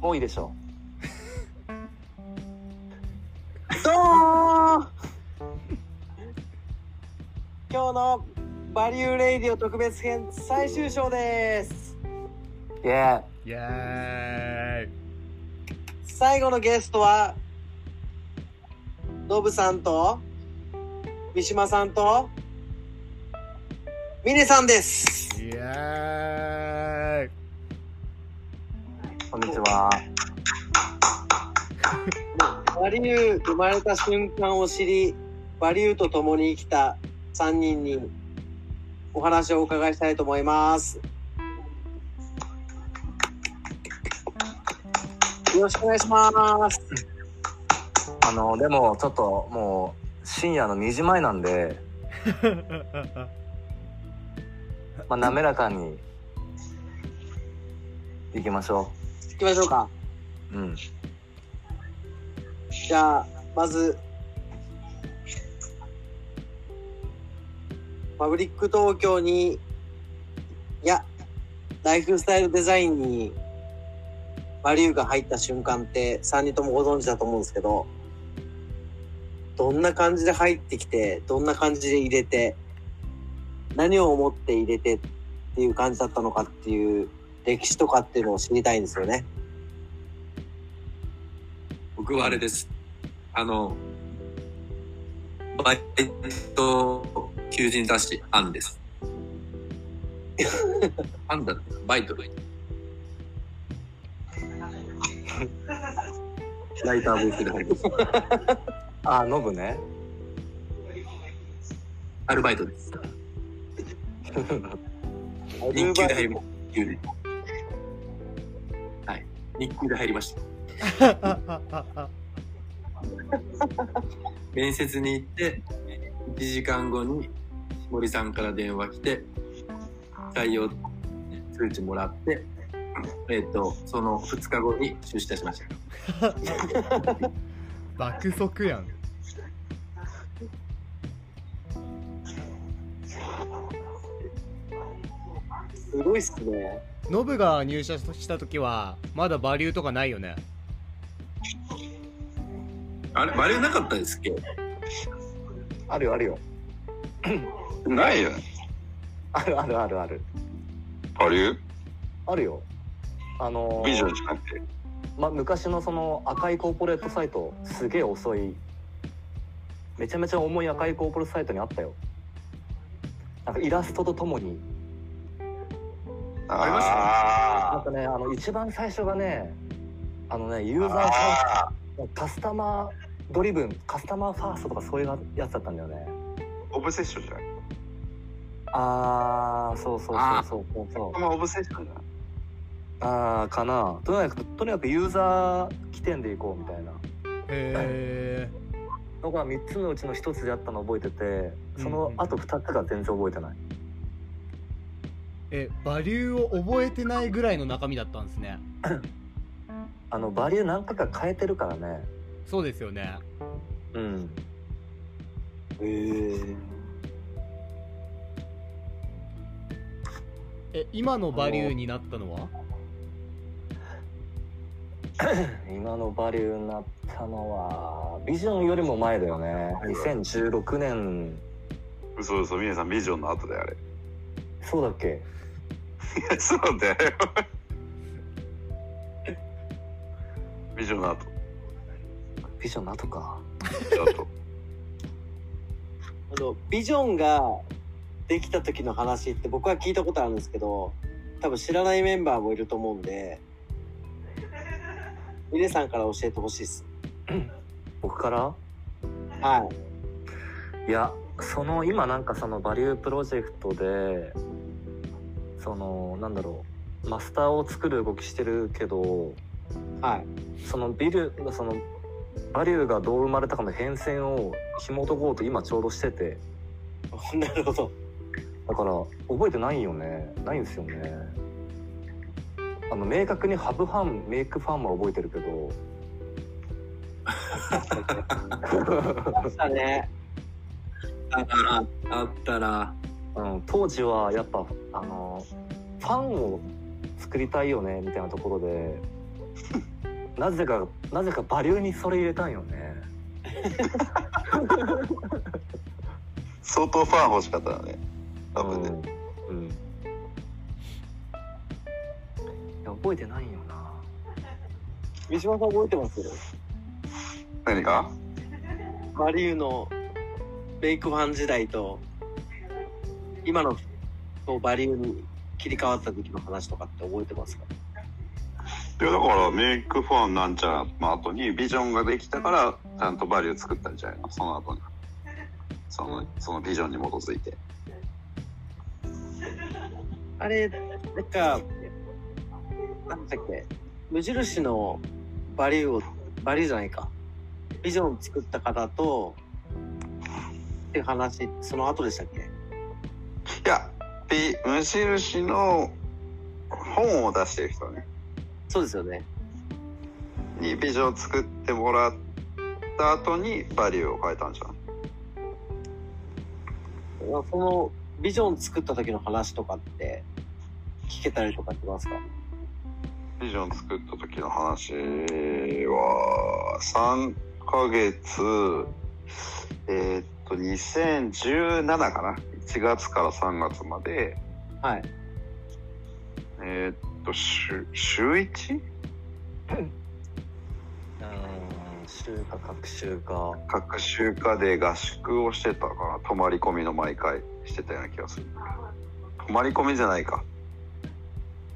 もういいでしょう。どうも今日の Value Radio 特別編最終章ですう。イェイエーイ最後のゲストはノブさんと三島さんとミネさんですイエーイこんにちは。バリュー生まれた瞬間を知りバリューと共に生きた3人にお話をお伺いしたいと思いますよろしくお願いしますあの、でも、ちょっと、もう、深夜の2時前なんで、まあ、滑らかに、行きましょ行きましょうかう。うん。じゃあまずパブリック東京にいやライフスタイルデザインにバリューが入った瞬間って3人ともご存知だと思うんですけどどんな感じで入ってきてどんな感じで入れて何を思って入れてっていう感じだったのかっていう歴史とかっていうのを知りたいんですよね。僕はあれです。あの、バイト求人雑誌、アンです。アンだったバイト。ライターブースで入ります。あ、ノブね。アルバイトです。日給で入ります。はい。日給で入りました。面接に行って、1時間後に森さんから電話来て、採用通知もらって、えっ、と、その2日後に出社しました。爆速やんすごいっすね。ノブが入社した時はまだバリューとかないよねあれ、バレなかったですっけ？あるよ、あるよ。ないよね。あるあるあるある。ある？あるよ。あのービジョンじゃなくて？ま、昔のその赤いコーポレートサイトすげえ遅いめちゃめちゃ重い赤いコーポレートサイトにあったよなんかイラストとともにありましたねあなんかねあの一番最初がねあのねユーザーあカスタマードリブンカスタマーファーストとかそういうやつだったんだよね。ーオブセッションじゃない？あーそうそうそうそう。そうオブセッションじゃない？あーかな。とにかくとにかくユーザー起点でいこうみたいな。へえのが3つのうちの1つであったの覚えててその後2つが全然覚えてない。えバリューを覚えてないぐらいの中身だったんですね。あのバリュー何回か変えてるからねそうですよね。うん。へえ。え今のバリューになったのは？今のバリューになったのはビジョンよりも前だよね。2016年。嘘嘘皆さんビジョンの後だよあれ。そうだっけ？いやそうだよ。ビジョンの後ビジョンの後か あの、ビジョンができた時の話って僕は聞いたことあるんですけど、多分知らないメンバーもいると思うんで、ミネさんから教えてほしいです。僕から？はい。いやその今なんかそのバリュープロジェクトでそのなんだろうマスターを作る動きしてるけどはい。そのビルそのバリューがどう生まれたかの変遷を紐解こうと今ちょうどしてて。なるほど。だから覚えてないよね。ないんですよね。あの明確にハブファンメイクファンは覚えてるけど。したね。あああったら。うん、当時はやっぱあのファンを作りたいよねみたいなところでなぜかなぜかバリューにそれ入れたんよね。相当ファン欲しかったよね。多分ね。うん、うん、いや覚えてないよな。三島さん覚えてます？何か？マリューのメイクファン時代と、今のバリューに切り替わった時の話とかって覚えてますか？いやだからメイクファンなんちゃらの後にビジョンができたからちゃんとバリュー作ったんじゃないの？その後に。そのそのビジョンに基づいて。あれ、なんか、なんだっけ、無印のバリューを、バリューじゃないか。ビジョンを作った方と、っていう話、その後でしたっけ？いやビ無印の本を出してる人ねそうですよね。にビジョンを作ってもらった後にバリューを変えたんじゃんそのビジョン作った時の話とかって聞けたりとかしますか？ビジョン作った時の話は3ヶ月えーっと2017かな？1月から3月まではい。えーっと週週 1? うん。週か各週か。各週課で合宿をしてたかな。泊まり込みの毎回してたような気がする泊まり込みじゃないか。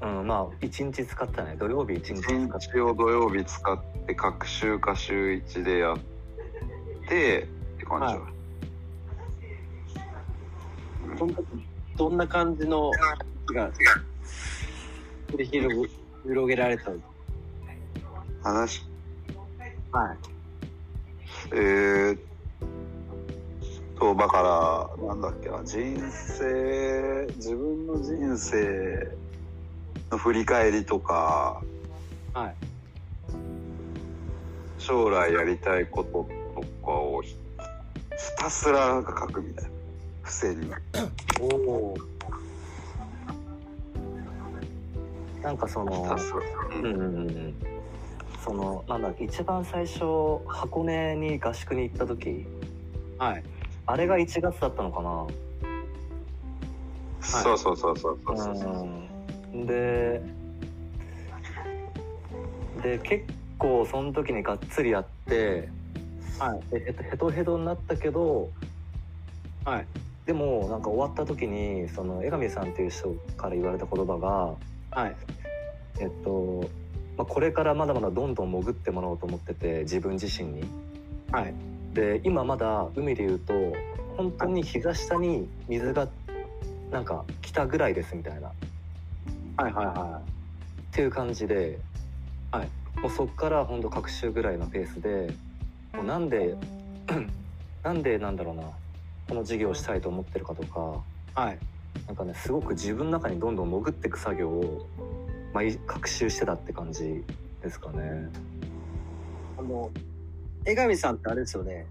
うんまあ一日使ったね。土曜日一日使一った日を土曜日使って各週か週1でやってって感じだ、はその時どんな感じの？話が繰り広げられたの話はい。えーっとだからなんだっけな人生自分の人生の振り返りとかはい。将来やりたいこととかをひたすらなんか書くみたいな付箋におお。なんかそひのうんそのなんだ一番最初箱根に合宿に行った時はい。あれが1月だったのかな？そうそうそうそうそうそううんでで結構その時にがっつりやってはい。でヘトヘトヘトになったけどはい。でもなんか終わった時にその江上さんっていう人から言われた言葉がはい。えっと、まあ、これからまだまだどんどん潜ってもらおうと思ってて自分自身に。はい。で今まだ海で言うと本当に膝下に水がなんか来たぐらいですみたいなっはい。はい。はていう感じで、はい、もうそっから本当各週ぐらいのペースでもうなんで なんでなんだろうなこの授業をしたいと思ってるかとかい。はい。なんかねすごく自分の中にどんどん潜っていく作業を毎学習してたって感じですかね。あの、江上さんってあれですよね。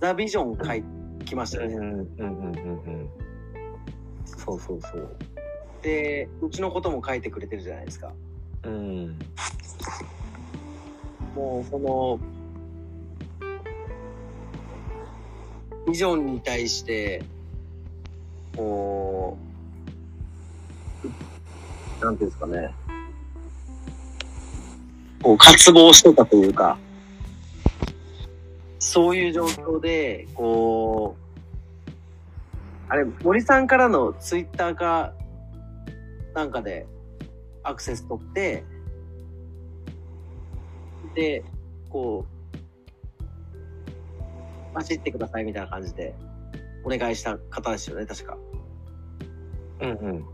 ザ・ビジョン書いきましたよね。うんうんうんうんうん。そうそうそう。で、うちのことも書いてくれてるじゃないですか。うん。もう、その、ビジョンに対して、こう、なんていうんですかね。こう、渇望してたというか、そういう状況で、こう、あれ、森さんからのツイッターか、なんかでアクセス取って、で、こう、走ってくださいみたいな感じで、お願いした方ですよね、確か。うんうん。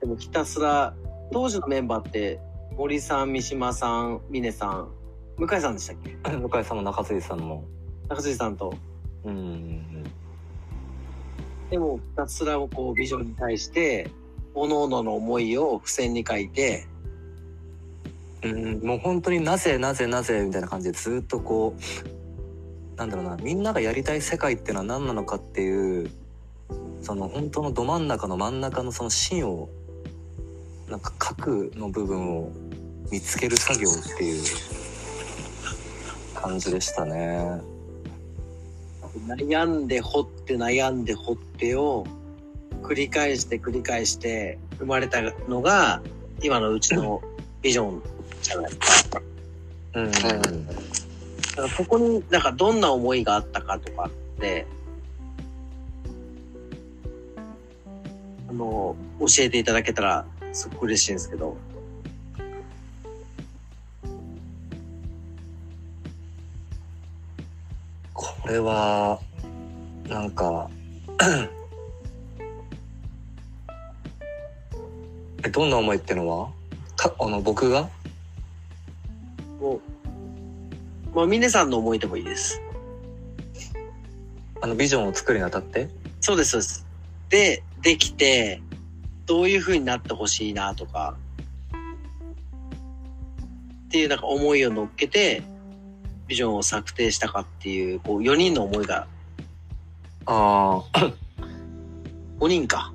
でもひたすら、当時のメンバーって、森さん、三島さん、峰さん、向井さんでしたっけ？向井さんも中杉さんも中辻さんと。うんでも、二つらをこう、ビジョンに対して、各々の思いを付箋に書いて、うんもう本当になぜなぜなぜみたいな感じでずっとこうなんだろうなみんながやりたい世界っていうのは何なのかっていうその本当のど真ん中の真ん中のその芯をなんか核の部分を見つける作業っていう感じでしたね。悩んで掘って悩んで掘ってを繰り返して繰り返して生まれたのが今のうちのビジョンじゃないですか。うんだからここになんかどんな思いがあったかとかって、あの、教えていただけたらすごく嬉しいんですけど。これはなんか どんな思いってのは？かあの僕が？まあ、峰さんの思いでもいいです。あのビジョンを作るにあたって？そうです、そうです。で、できて、どういう風になってほしいなとか、っていうなんか思いを乗っけて、ビジョンを策定したかっていう、こう、4人の思いが、ああ5 人か。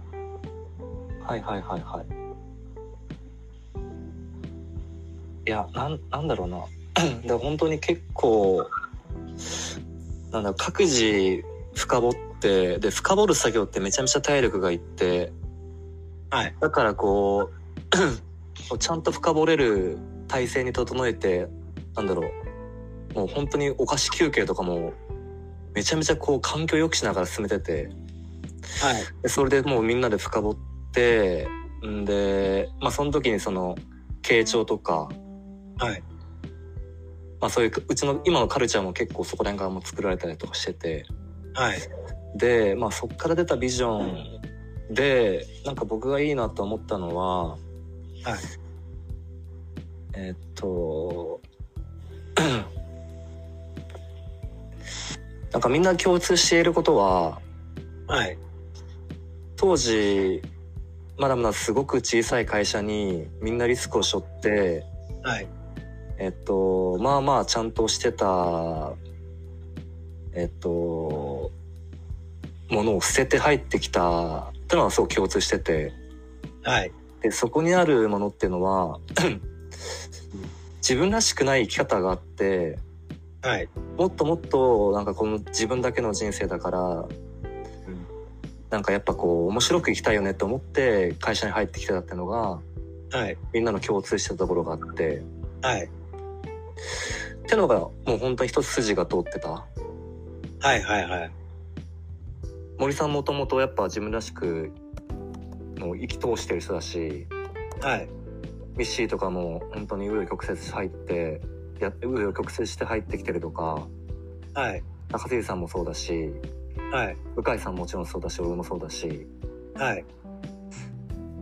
はいはいはいはい。いや、なん、なんだろうな。だ本当に結構、なんだ、各自深掘って、で、深掘る作業ってめちゃめちゃ体力がいって、はい。だからこう、ちゃんと深掘れる体制に整えて、なんだろう、もう本当にお菓子休憩とかも、めちゃめちゃこう環境良くしながら進めてて、はい。でそれでもうみんなで深掘ってんでまあその時にその傾聴とか、はい。まあ、そういううちの今のカルチャーも結構そこら辺からも作られたりとかしててはい。でまあそっから出たビジョンでなんか僕がいいなと思ったのははい。えっと なんかみんな共通していることははい。当時まだまだすごく小さい会社にみんなリスクを背負ってはい。えっとまあまあちゃんとしてたえっとものを捨てて入ってきたってのはすごく共通しててはい。でそこにあるものっていうのは 自分らしくない生き方があってはい。もっともっとなんかこの自分だけの人生だから、なんかやっぱこう面白く生きたいよねって思って会社に入ってきてたっていうのがはい。みんなの共通してたところがあってはい。ってのがもう本当に一つ筋が通ってた？はい。はい。はい。森さんもともとやっぱ自分らしくもう生き通してる人だしはい。ミッシーとかも本当に紆余曲折入ってや紆余曲折して入ってきてるとかはい。中杉さんもそうだしはい。向井さんももちろんそうだし俺もそうだしはい。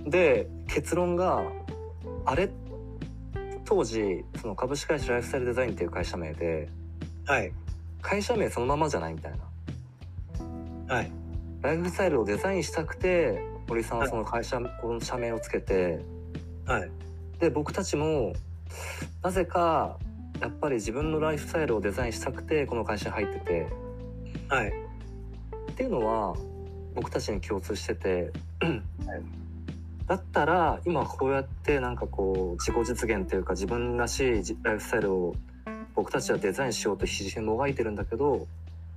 で結論があれ？当時その株式会社ライフスタイルデザインっていう会社名ではい。会社名そのままじゃないみたいなはい。ライフスタイルをデザインしたくて森さんはその会社この社名をつけてはい。で僕たちもなぜかやっぱり自分のライフスタイルをデザインしたくてこの会社に入っててはい。っていうのは僕たちに共通してて、だったら今こうやってなんかこう自己実現というか自分らしいじライフスタイルを僕たちはデザインしようと必死にもがいてるんだけど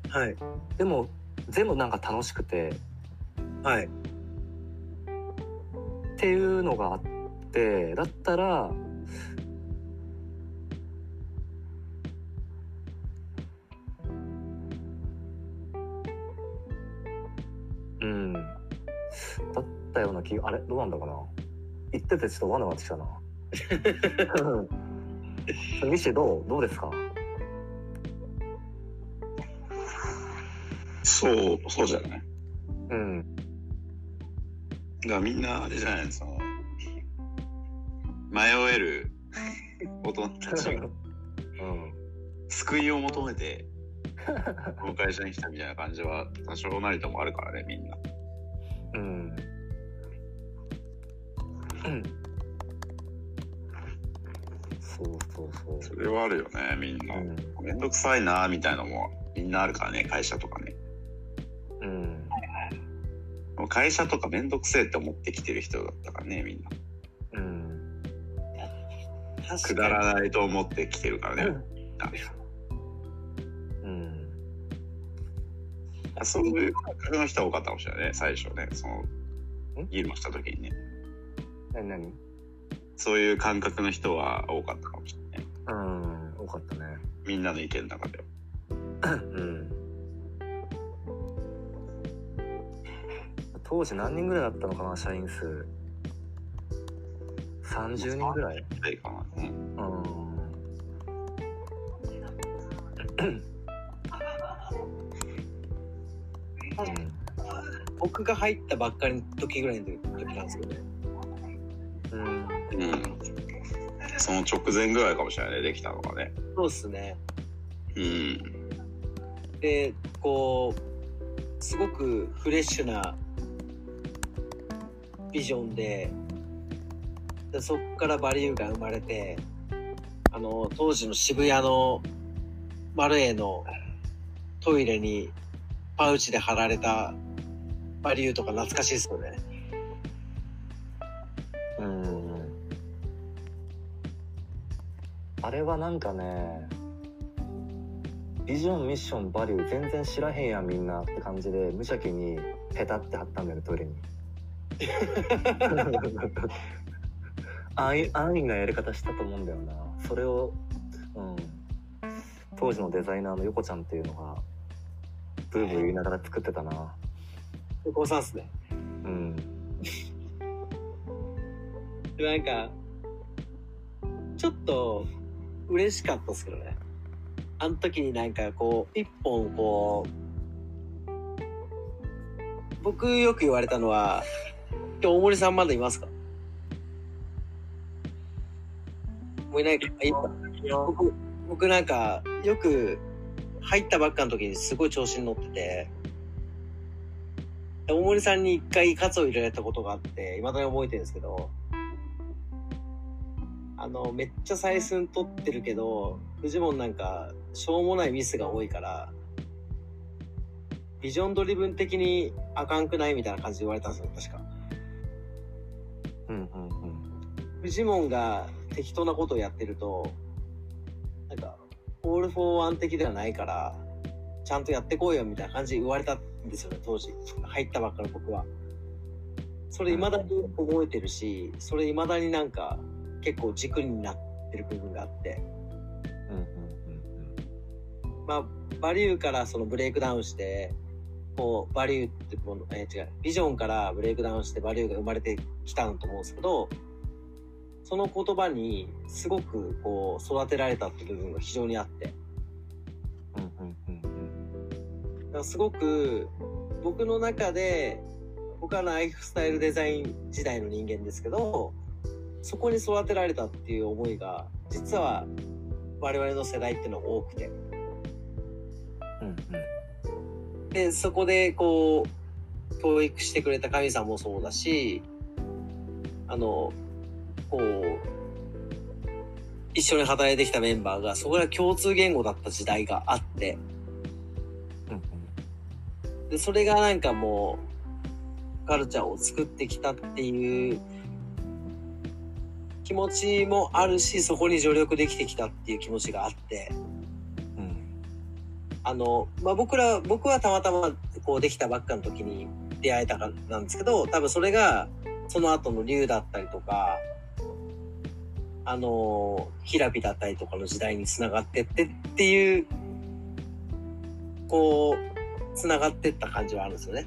はい。でも全部なんか楽しくてはい。っていうのがあってだったら気あれどうなんだかな？言っててちょっとわなわなってきたな。ミシどう？どうですか？そう、そうじゃない。うん。だからみんなあれじゃないその迷える大人たちが。うん。救いを求めてこの会社に来たみたいな感じは多少なりともあるからねみんな。うんそうそうそう。それはあるよねみんな。うん。めんどくさいなみたいのもみんなあるからね会社とかね。うん。会社とかめんどくせえって思ってきてる人だったからねみんな。うん。確くだ。らないと思ってきてるからねうん。そういう感覚の人は多かったかもしれないね最初ねそのん？議論した時にね何？何そういう感覚の人は多かったかもしれない。うん多かったね。みんなの意見の中では。うん。当時何人ぐらいだったのかな社員数。30人ぐらい？ぐらいかな。うん。うん。僕が入ったばっかりの時ぐらいの時なんですけどね。うんうんその直前ぐらいかもしれないねできたのがねそうっすね。うんで、こう、すごくフレッシュなビジョンで、でそっからバリューが生まれて、あの、当時の渋谷のマルエのトイレにパウチで貼られたバリューとか懐かしいですよね。あれはなんかねビジョンミッションバリュー全然知らへんやんみんなって感じで無邪気にペタって貼ったんだよねトイレに。安易なやり方したと思うんだよな。それを、うん、当時のデザイナーの横ちゃんっていうのがブーブー言いながら作ってたな。横尾さんっすね。うん。でなんか、ちょっと嬉しかったっすけどね。あの時になんかこう、一本こう、僕よく言われたのは、今日大森さんまだいますか？もういないか？いか。僕、僕なんか、よく入ったばっかの時にすごい調子に乗ってて、大森さんに一回カツを入れられたことがあって、未だに覚えてるんですけど、あの、めっちゃ採寸取ってるけど、フジモンなんか、しょうもないミスが多いから、ビジョンドリブン的にあかんくないみたいな感じで言われたんですよ、確か。うんうんうんフジモンが適当なことをやってると、なんか、オールフォーワン的ではないから、ちゃんとやってこいよみたいな感じで言われたんですよね、当時。入ったばっかの僕は。それ未だに覚えてるし、それ未だになんか結構軸になってる部分があって。うんうんまあ、バリューからそのブレイクダウンして、こう、バリューってもの、えー違う、ビジョンからブレイクダウンしてバリューが生まれてきたんだと思うんですけど、その言葉にすごくこう、育てられたって部分が非常にあって、うんうんうんうん。だからすごく僕の中で、僕はライフスタイルデザイン時代の人間ですけど、そこに育てられたっていう思いが、実は我々の世代っていうのが多くて、うんうん。で、そこでこう、教育してくれた神さんもそうだし、あの、こう、一緒に働いてきたメンバーが、そこが共通言語だった時代があって、うん。で、それがなんかもう、カルチャーを作ってきたっていう気持ちもあるし、そこに助力できてきたっていう気持ちがあって、うんあの、まあ、僕ら、僕はたまたまこうできたばっかの時に出会えたからなんですけど、多分それが、その後の竜だったりとか、あの、ヒラピだったりとかの時代に繋がってってっていう、こう、繋がってった感じはあるんですよね。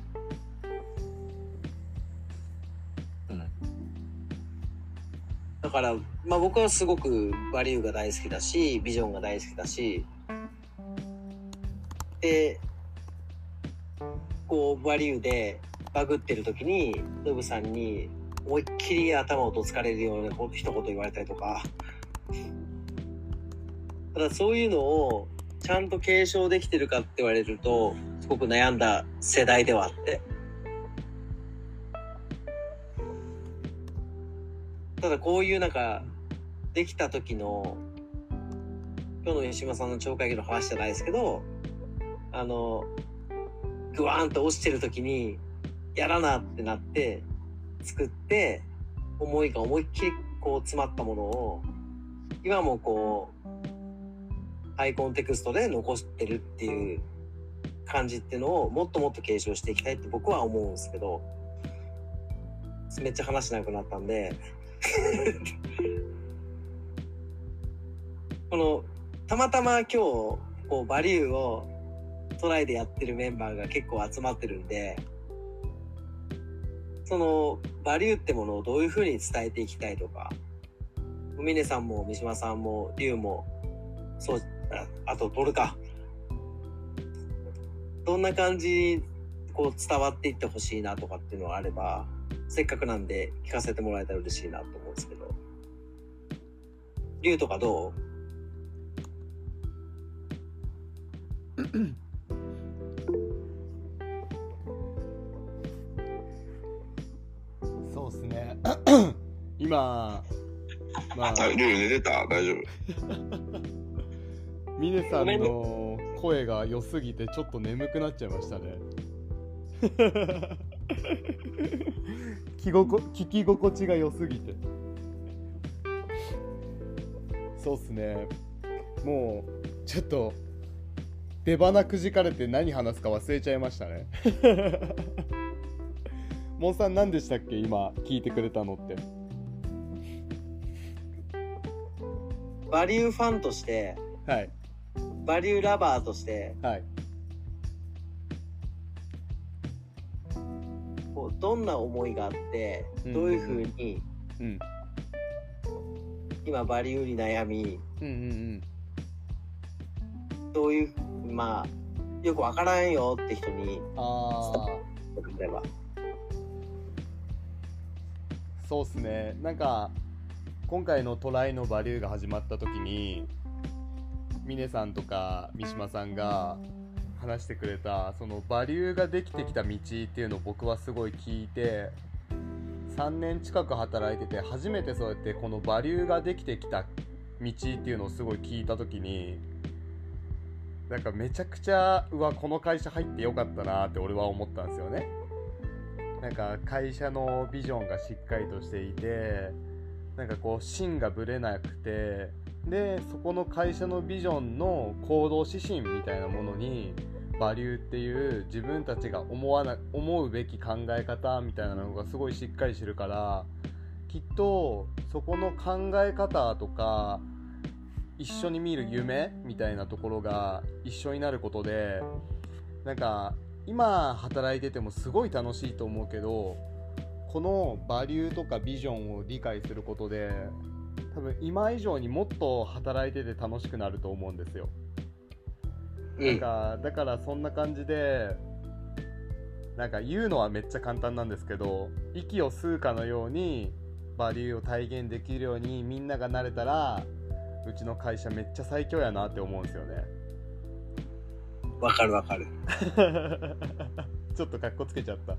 だから、まあ僕はすごくバリューが大好きだし、ビジョンが大好きだし、で、こう、バリューでバグってる時に、ノブさんに思いっきり頭をどつかれるような一言言われたりとか、ただそういうのをちゃんと継承できてるかって言われると、すごく悩んだ世代ではあって。ただこういうなんか、できた時の、今日の吉島さんの超会議の話じゃないですけど、あの、グワーンと落ちてる時に、やらなってなって、作って、思いが思いっきりこう詰まったものを、今もこう、アイコンテクストで残してるっていう感じっていうのをもっともっと継承していきたいって僕は思うんですけど、めっちゃ話しなくなったんで、この、たまたま今日、こう、バリューをトライでやってるメンバーが結構集まってるんで、その、バリューってものをどういう風に伝えていきたいとか、峰さんも三島さんも龍も、そう、ああとトルか。どんな感じ、こう伝わっていってほしいなとかっていうのがあれば、せっかくなんで聞かせてもらえたら嬉しいなと思うんですけど。龍とかどう？そうっすね。今まあ。あ、ルール寝てた？大丈夫。峰さんの声が良すぎてちょっと眠くなっちゃいましたね聞きごこ聞き心地が良すぎて。そうっすね。もうちょっと出花くじかれて何話すか忘れちゃいましたね。モンさん何でしたっけ？今聞いてくれたのって。バリューファンとして、はい。バリューラバーとして、はいこうどんな思いがあって、うん。どういう風にうん。今バリューに悩み、うんうんどういう、まあ、よくわからんよって人に、うんああ例えば。そうっすね。なんか今回のトライのバリューが始まった時に峰さんとか三島さんが話してくれたそのバリューができてきた道っていうのを僕はすごい聞いて3年近く働いてて初めてそうやってこのバリューができてきた道っていうのをすごい聞いた時になんかめちゃくちゃうわこの会社入ってよかったなって俺は思ったんですよね。なんか会社のビジョンがしっかりとしていてなんかこう芯がぶれなくてでそこの会社のビジョンの行動指針みたいなものにバリューっていう自分たちが思わな思うべき考え方みたいなのがすごいしっかりしてるからきっとそこの考え方とか一緒に見る夢みたいなところが一緒になることでなんか今働いててもすごい楽しいと思うけどこのバリューとかビジョンを理解することで多分今以上にもっと働いてて楽しくなると思うんですよ。なんかだからそんな感じでなんか言うのはめっちゃ簡単なんですけど息を吸うかのようにバリューを体現できるようにみんながなれたらうちの会社めっちゃ最強やなって思うんですよね。わかるわかる。ちょっとかっこつけちゃった。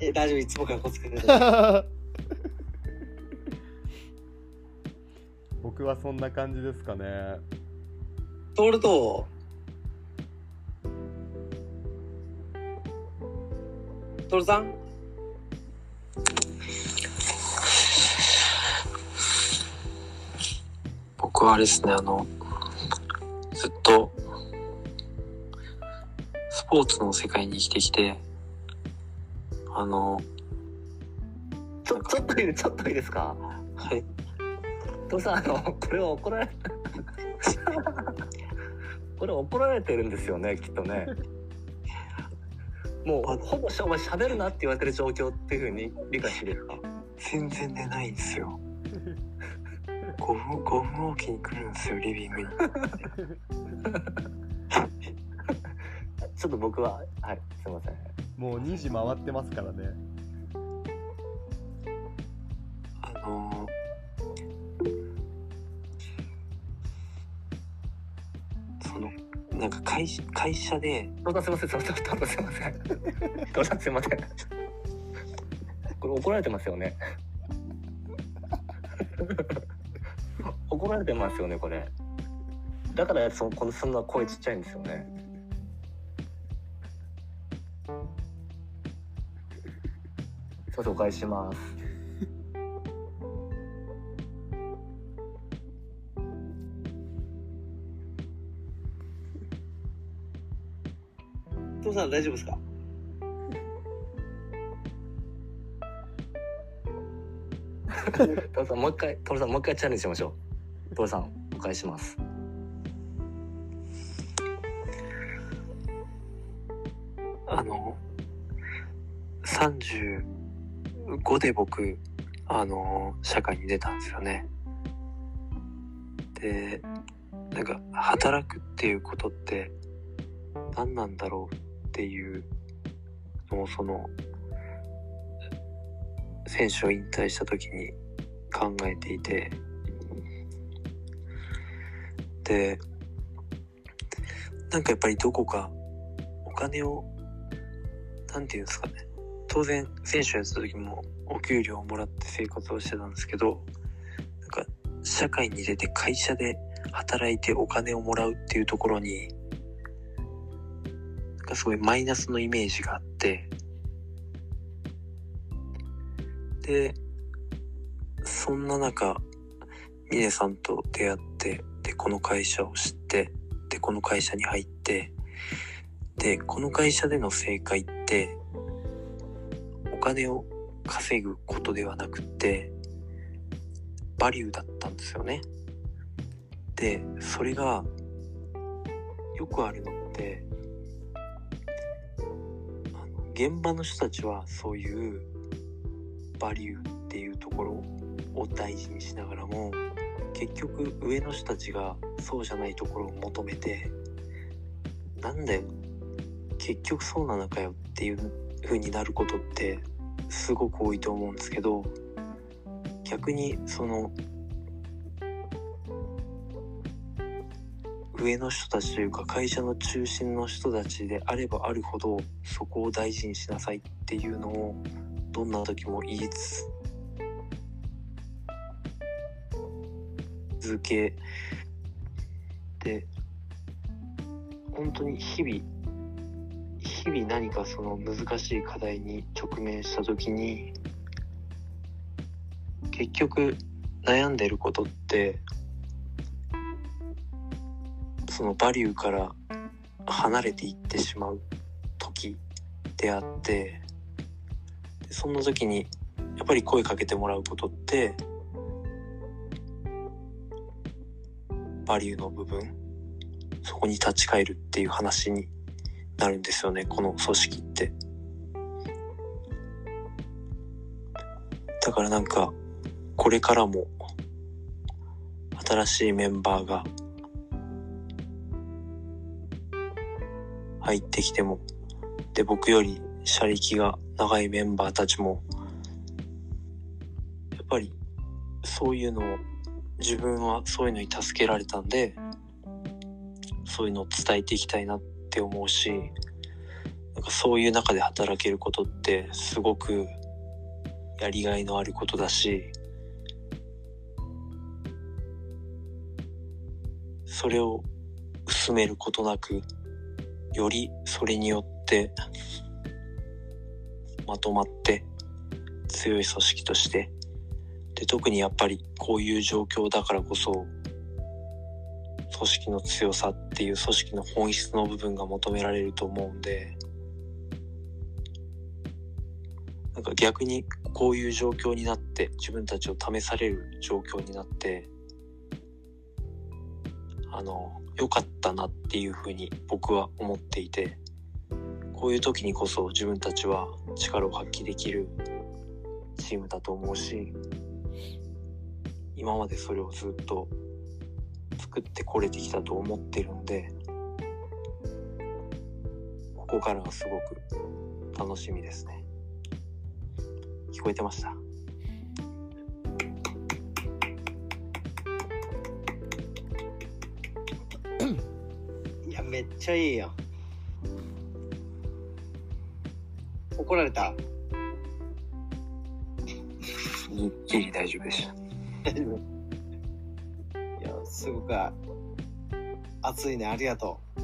え、大丈夫、いつもからこつけてる。僕はそんな感じですかね。トールと、トールさん？僕はあれですね、あの、ずっと、スポーツの世界に生きてきて、あの、ちょ、ちょっといい、ちょっといいですか？はい、父さん、あの、これは怒られ、これ怒られてるんですよね、きっとね。もう、ほぼしゃ、お前喋るなって言われてる状況っていうふうに理解していいですか全然寝ないんですよ。5分、5分おきに来るんですよ、リビングに。ちょっと僕は、はい、すいません。もう2時回ってますからね。あのなんか会社会社でトロさんすいません、トロさんすいません。トロさんすいません。これ怒られてますよね。怒られてますよね、これ。だからそこのそんな声ちっちゃいんですよね。すいません、お返しします。さん大丈夫ですか？トロさん、もう一回、トロさん、もう一回チャレンジしましょう。トロさん、お返しします。あの35で僕あの社会に出たんですよねでなんか働くっていうことって何なんだろうっていうのをその選手を引退した時に考えていてでなんかやっぱりどこかお金をなんていうんですかね当然選手やってた時もお給料をもらって生活をしてたんですけどなんか社会に出て会社で働いてお金をもらうっていうところにかすごいマイナスのイメージがあって。でそんな中峰さんと出会ってでこの会社を知ってでこの会社に入ってでこの会社での正解ってお金を稼ぐことではなくてバリューだったんですよね。でそれがよくあるのって現場の人たちはそういうバリューっていうところを大事にしながらも結局上の人たちがそうじゃないところを求めてなんだよ結局そうなのかよっていう風になることってすごく多いと思うんですけど逆にその上の人たちというか会社の中心の人たちであればあるほどそこを大事にしなさいっていうのをどんな時も言い続けて本当に日々日々何かその難しい課題に直面した時に結局悩んでることってそのバリューから離れていってしまう時であってでそんな時にやっぱり声かけてもらうことってバリューの部分そこに立ち返るっていう話になるんですよねこの組織って。だからなんかこれからも新しいメンバーが入ってきてもで僕より車力が長いメンバーたちもやっぱりそういうのを自分はそういうのに助けられたんでそういうのを伝えていきたいなって思うしなんかそういう中で働けることってすごくやりがいのあることだしそれを薄めることなくよりそれによってまとまって強い組織としてで特にやっぱりこういう状況だからこそ組織の強さっていう組織の本質の部分が求められると思うんでなんか逆にこういう状況になって自分たちを試される状況になってあの良かったなっていうふうに僕は思っていてこういう時にこそ自分たちは力を発揮できるチームだと思うし今までそれをずっと作ってこれてきたと思ってるんでここからがすごく楽しみですね。聞こえてました？めめっちゃいいやん。怒られた？ぎっきり大丈夫でした。大丈夫いや、すごく熱いね。ありがとう。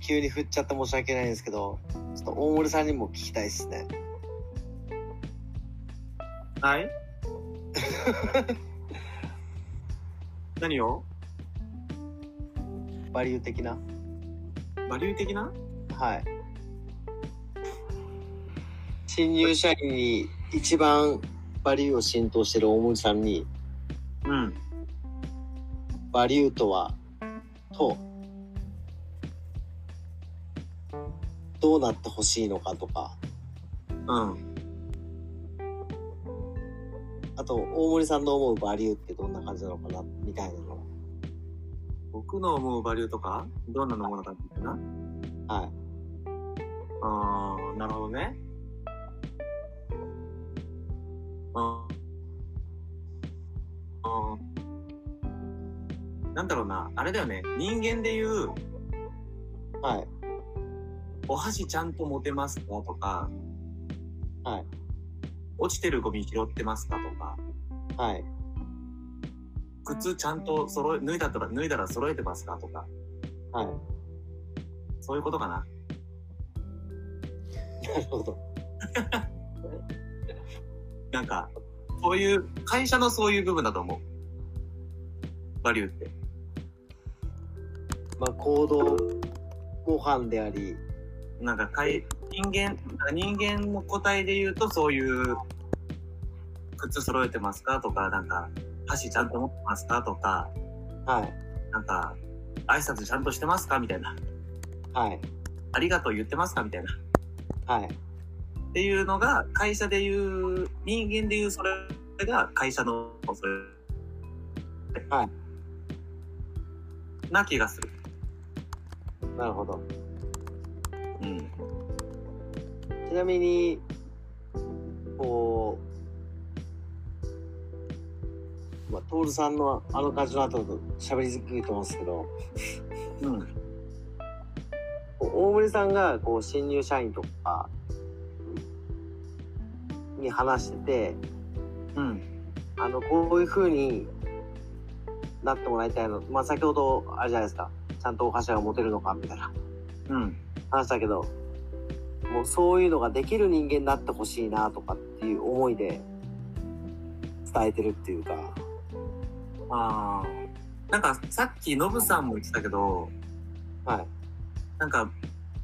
急に振っちゃって申し訳ないんですけど、ちょっと大森さんにも聞きたいですね。はい？何を？バリュー的なバリュー的な？はい。新入社員に一番バリューを浸透してる大森さんに、うん。バリューとは、と、どうなってほしいのかとか、うん。あと、大森さんの思うバリューってどんな感じなのかな、みたいなの。僕の思うバリューとかどんなのものかってな？はい。あー、なるほどね。ああーなんだろうな。あれだよね。人間で言う、はい。お箸ちゃんと持てますかとか、はい。落ちてるゴミ拾ってますかとか、はい。靴ちゃんと揃え、脱いだったら、脱いだら揃えてますかとか、はい。そういうことかな。なるほど。なんか、そういう、会社のそういう部分だと思う。バリューって。まあ、行動模範であり、なんか、かい人間、人間の個体で言うと、そういう、靴揃えてますかとか、なんか、箸ちゃんと持ってますか？とか、はい。なんか、挨拶ちゃんとしてますか？みたいな。はい。ありがとう言ってますか？みたいな。はい。っていうのが、会社で言う、人間で言うそれが会社の、それ。はい。な気がする。なるほど。うん。ちなみに、こう、まあ、トールさんのあの感じの後だと喋りづくいと思うんですけど、うん。大森さんがこう新入社員とかに話してて、うん。あの、こういう風になってもらいたいの。まあ、先ほど、あれじゃないですか。ちゃんとお箸が持てるのか、みたいなうん。話だけど、もうそういうのができる人間になってほしいな、とかっていう思いで伝えてるっていうか、ああ。なんか、さっきノブさんも言ってたけど、はい。なんか、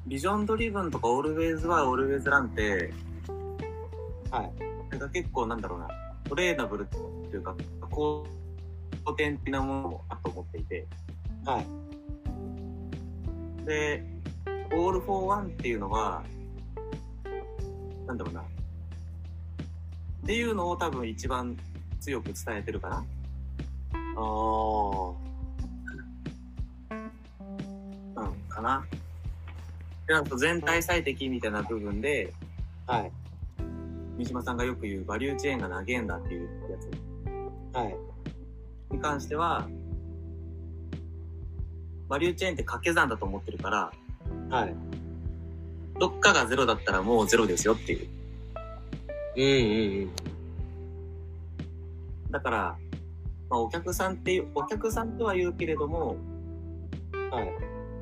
ビジョンドリブンとかオールウェイズはオールウェイズランって、はい。なんか結構なんだろうな、トレーナブルっていうか、後天的なものもあると思っていて、はい。で、オールフォーワンっていうのは、なんだろうな。っていうのを多分一番強く伝えてるかな。あー。うん、かな。で、あと全体最適みたいな部分で、はい。三島さんがよく言うバリューチェーンが長えんだっていうやつはい。に関しては、バリューチェーンって掛け算だと思ってるから、はい。どっかがゼロだったらもうゼロですよっていう。うんうんだから、まあ、お客さんっていう、お客さんとは言うけれども、うん。はい。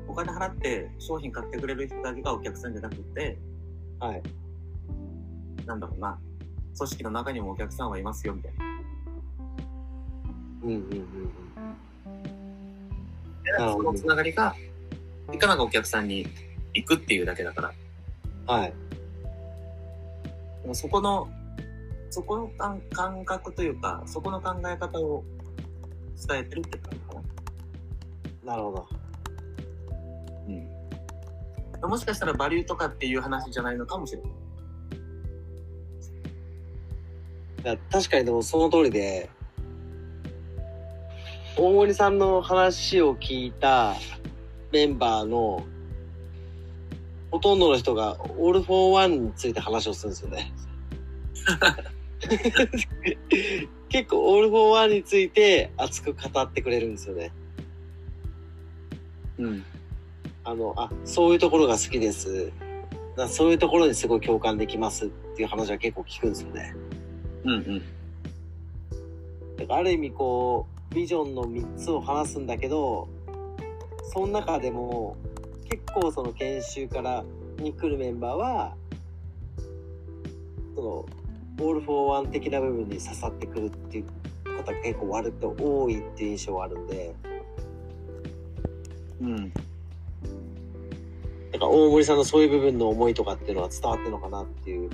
お金払って商品買ってくれる人だけがお客さんじゃなくて、はい。なんだろうな、組織の中にもお客さんはいますよみたいな。うんうんうんでなるほどそのつながりが、いかなかお客さんに行くっていうだけだから、うん。はい。もうそこの、そこの感感覚というか、そこの考え方を伝えてるって感じかな。なるほど。うん。もしかしたらバリューとかっていう話じゃないのかもしれない。いや確かにでもその通りで、大森さんの話を聞いたメンバーのほとんどの人がオールフォーワンについて話をするんですよね。結構オールフォーワンについて熱く語ってくれるんですよね。うん。あの、あ、そういうところが好きです。だそういうところにすごい共感できますっていう話は結構聞くんですよね。うんうん。だからある意味こう、ビジョンの3つを話すんだけど、その中でも結構その研修からに来るメンバーは、その、 all for one 的な部分に刺さってくるっていう方が結構割と多いっていう印象はあるんで、うん。だから大森さんのそういう部分の思いとかっていうのは伝わってるのかなっていう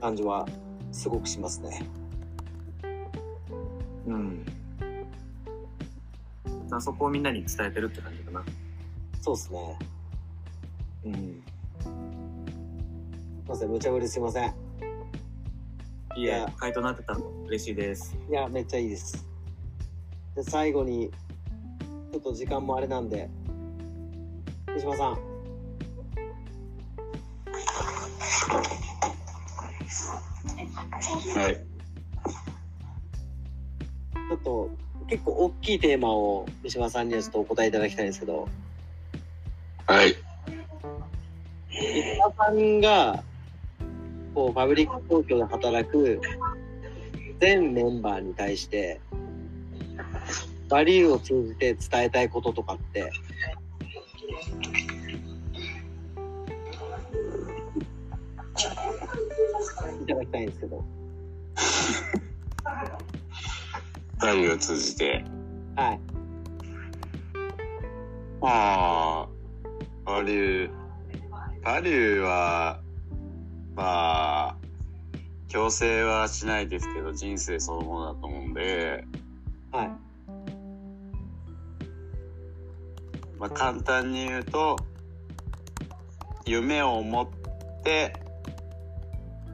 感じはすごくしますね。うん。あそこをみんなに伝えてるって感じかな。そうですね。うん。すいません、無茶ぶりすいません。いえ、回答なってたの嬉しいです。いや、めっちゃいいです。で、最後に、ちょっと時間もあれなんで、三島さん。はい。ちょっと、結構大きいテーマを三島さんにはちょっとお答えいただきたいんですけど、はい。三島さんが、こう、パブリック東京で働く全メンバーに対して、バリューを通じて伝えたいこととかって、いただきたいんですけど。何を通じて。はい。まあ、バリュー、バリューは、まあ、強制はしないですけど、人生そのものだと思うんで、はい。まあ、簡単に言うと、夢を持って、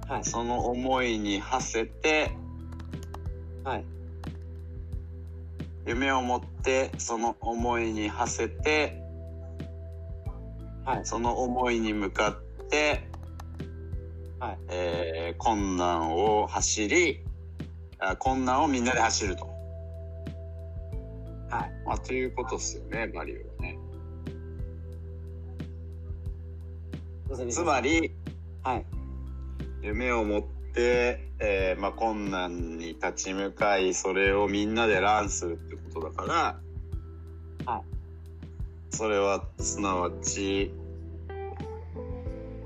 はい。その思いに馳せて、はい。夢を持って、その思いに馳せて、はい。その思いに向かって、はいえー困難を走りあ、困難をみんなで走ると。はい。まあ、ということですよね、バリューはね。つまり、はい。夢を持って、えーまあ、困難に立ち向かい、それをみんなでランするってことだから、はい。それは、すなわち、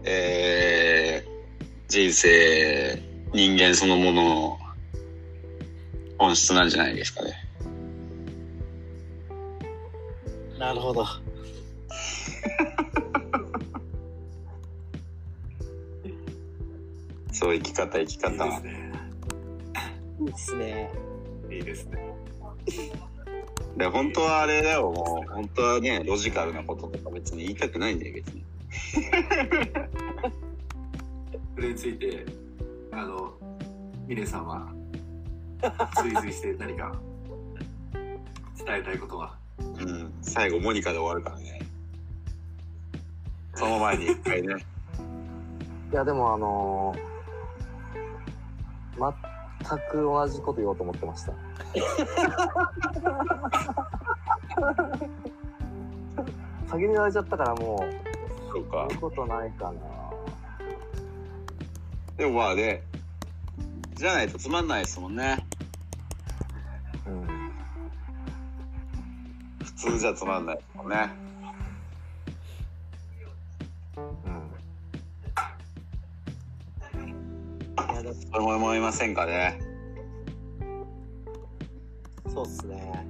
えー人生、人間そのものの本質なんじゃないですかね。なるほど。そう、生き方、生き方。いいですね。いいですね。いいですね。で、本当はあれだよ、もう、本当はね、ロジカルなこととか別に言いたくないんだよ、別に。それについて、あの、ミネさんは、追随して何か伝えたいことは？うん、最後、モニカで終わるからね。その前に一回ね。いや、でもあのー全く同じこと言おうと思ってました。先に言われちゃったからもう、そうか言う。ことないかな。でもまあね、じゃないとつまんないですもんね。うん。普通じゃつまんないですもんね。うん。そう思いませんかね。そうっすね。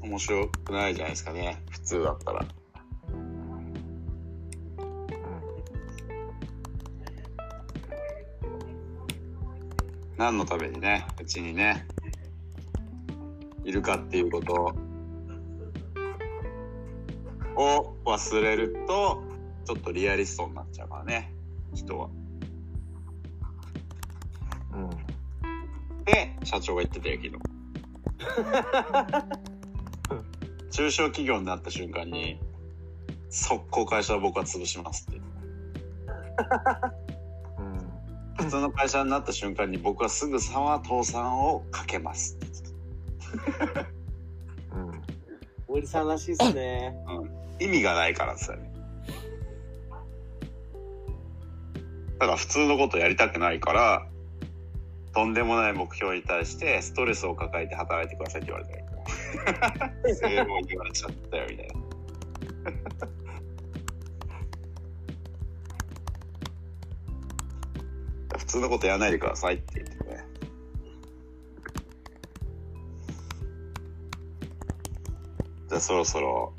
面白くないじゃないですかね。普通だったら。何のためにね、うちにね、いるかっていうことを忘れると、ちょっとリアリストになっちゃうからね、人は。うん。で、社長が言ってたよ、昨日。中小企業になった瞬間に、速攻会社を僕は潰しますって。うん。普通の会社になった瞬間に僕はすぐさま倒産をかけますうん。森さんらしいっすね。意味がないからさね。だから普通のことやりたくないから、とんでもない目標に対してストレスを抱えて働いてくださいって言われたから。それも言われちゃったよみたいな。通のことやらないでくださいって言ってね。じゃあそろそろ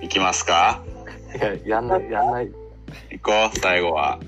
行きますか？いや、やんない、やんない。行こう、最後は。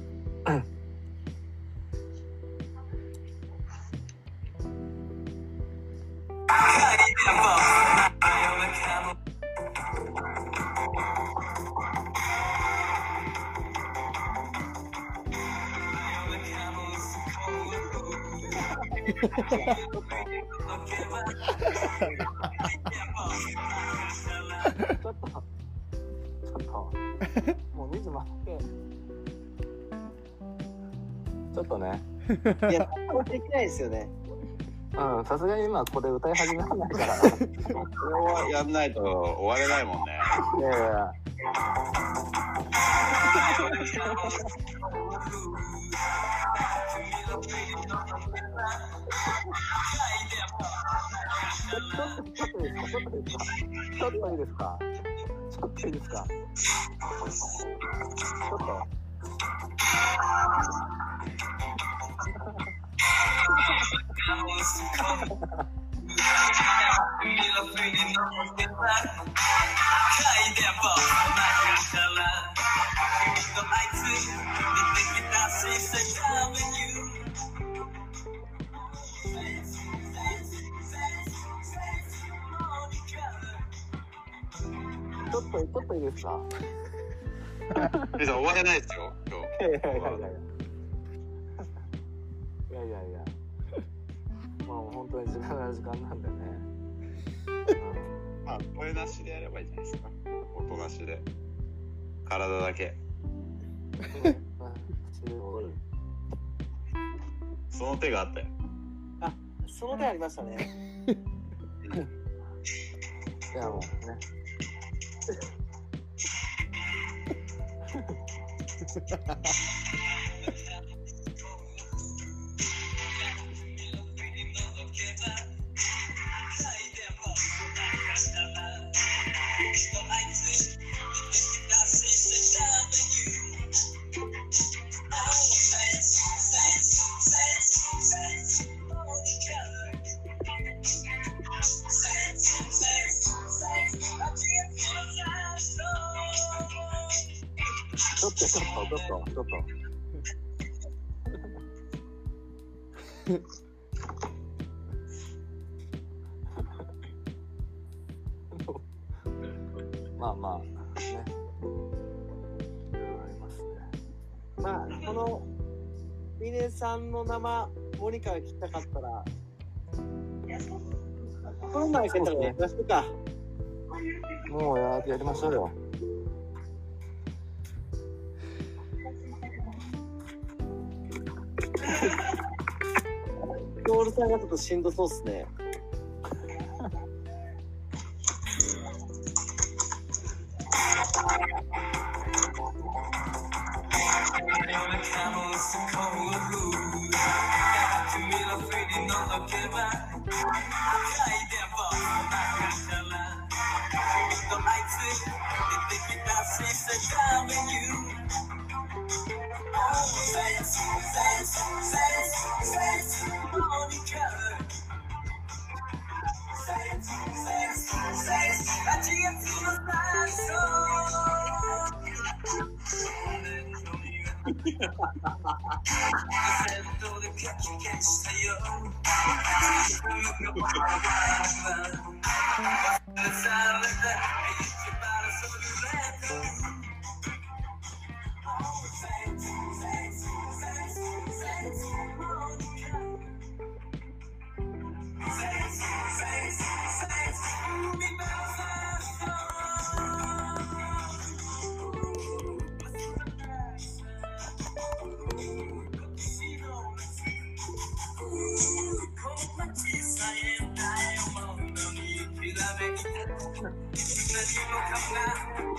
できないですよね。うん、さすがに今ここで歌い始めらないから。いこれはやんないと終われないもんね。やいやいや。ちょっといいですかちょっといいですか？ちょっといいですか？ちょっとちょっと。いいですか？終われないですよ、今日。音なしで。体だけ。その手があったよ。その手ありましたね。いやもうね。ち まあまあ、ね。いろいろありますね。まあ、この、ミネさんの生、モニカが聞きたかったら、この前けたらやりましょうか。もうややりましょうよ。トールさんがちょっとしんどそうっすね。Let's go, now.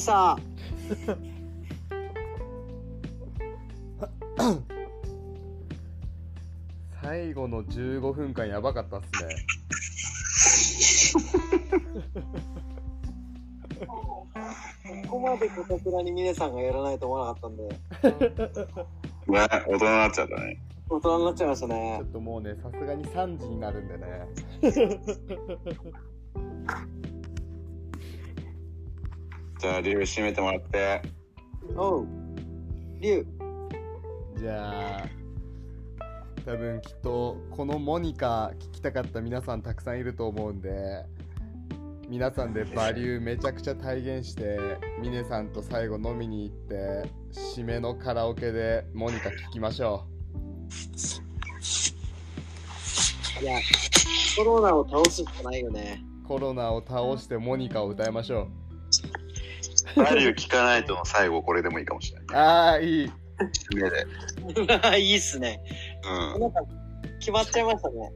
した。最後の15分間やばかったっすね。ここまでこたくらに峰さんがやらないと思わなかったんで、ね、大人になっちゃったね。大人になっちゃいましたちねょっ。ともうね、さすがに3時になるんでね。じゃあ、リュウ締めてもらって。おう。リュウ。じゃあ、多分きっとこのモニカ聞きたかった皆さんたくさんいると思うんで、皆さんでバリューめちゃくちゃ体現して、ミネさんと最後飲みに行って、締めのカラオケでモニカ聞きましょいや、コロナを倒すしかないよね。う。コロナを倒してモニカを歌いましょバリュー聞かないとの最後これでもいいかもしれない。う。ああ、いい。締めで。いいっすね。うん。なんか決まっちゃいましたね。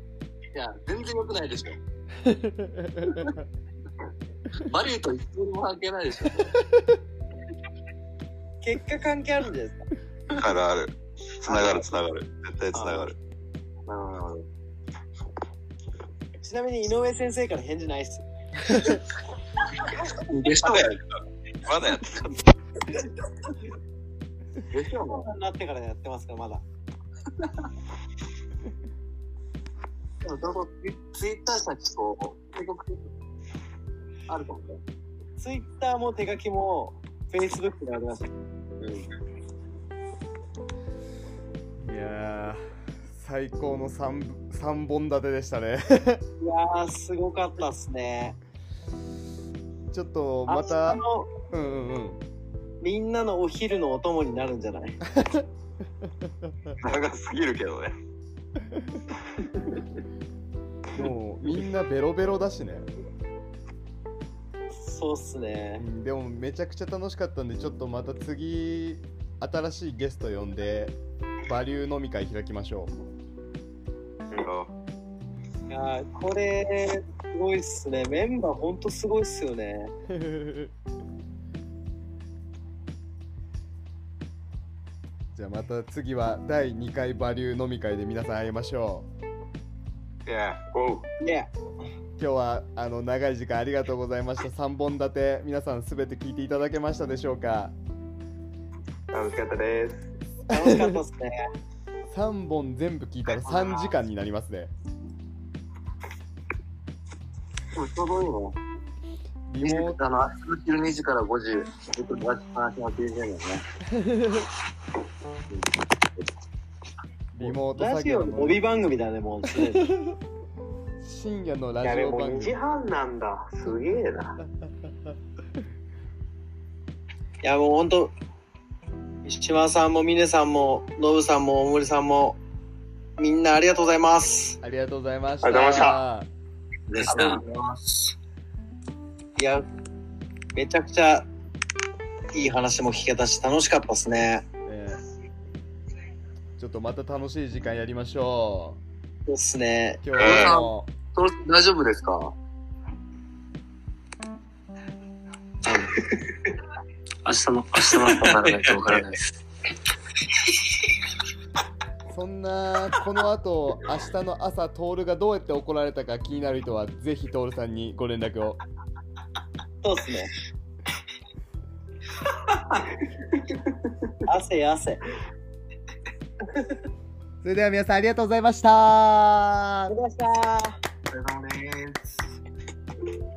いや、全然良くないでしょ。バリューと一分も関係ないでしょ。結果関係あるんじゃないですか？あるある。つながるつながる。絶対つながる。なるほどなるほど。ちなみに井上先生から返事ないっす。でしょまだやってた。まだやってた。でしょコロナになってからやってますから、まだ。でも、どうぞツイッター先こう、警告あるかもね。ツイッターも手書きも、フェイスブックであります。いやー、最高の 3, 三本立てでしたね。いやー、すごかったっすね。ちょっとまた明日、のうんうんうん。みんなのお昼のお供になるんじゃない？長すぎるけどね。もうみんなベロベロだしね。そうっすうね。んでもめちゃくちゃ楽しかったんで、ちょっとまた次、新しいゲスト呼んで、バリュー飲み会開きましょいやー、これ、すごいっすね。メンバーほんとすごいっすよね。じゃあまた次は第2回バリュー飲み会で皆さん会いましょう。いや、おう。いや、今日はあの長い時間ありがとうございました。3本立て、皆さんすべて聞いていただけましたでしょうか？楽しかったです。楽しかったっすね。3本全部聞いたら3時間になりますね。ちょうどいいね。リモートあの、明日の昼2時から5時、ずっと流しっぱなしの BGM をね。リモートラ作業のジオの帯番組だね、もうすでに。深夜のラやべ、もう2ジオ番組時半なんだ。すげえな。いや、もうほんと、島さんも峰さんも、ノブさんも大森さんも、みんなありがとうございます。ありがとうございましたありがとうございまでした。いや、めちゃくちゃいい話も聞けたし、楽しかったですね。ええちょっとまた楽しい時間やりましょそうっすね。う今日はもそ大丈夫ですか？明日の、明日の朝にならないとわからないです。う そんなこの後明日の朝トールがどうやって怒られたか気になる人はぜひトールさんにご連絡をそうっすね。汗汗。それでは皆さんありがとうございましたありがとうございました。お疲れ様です。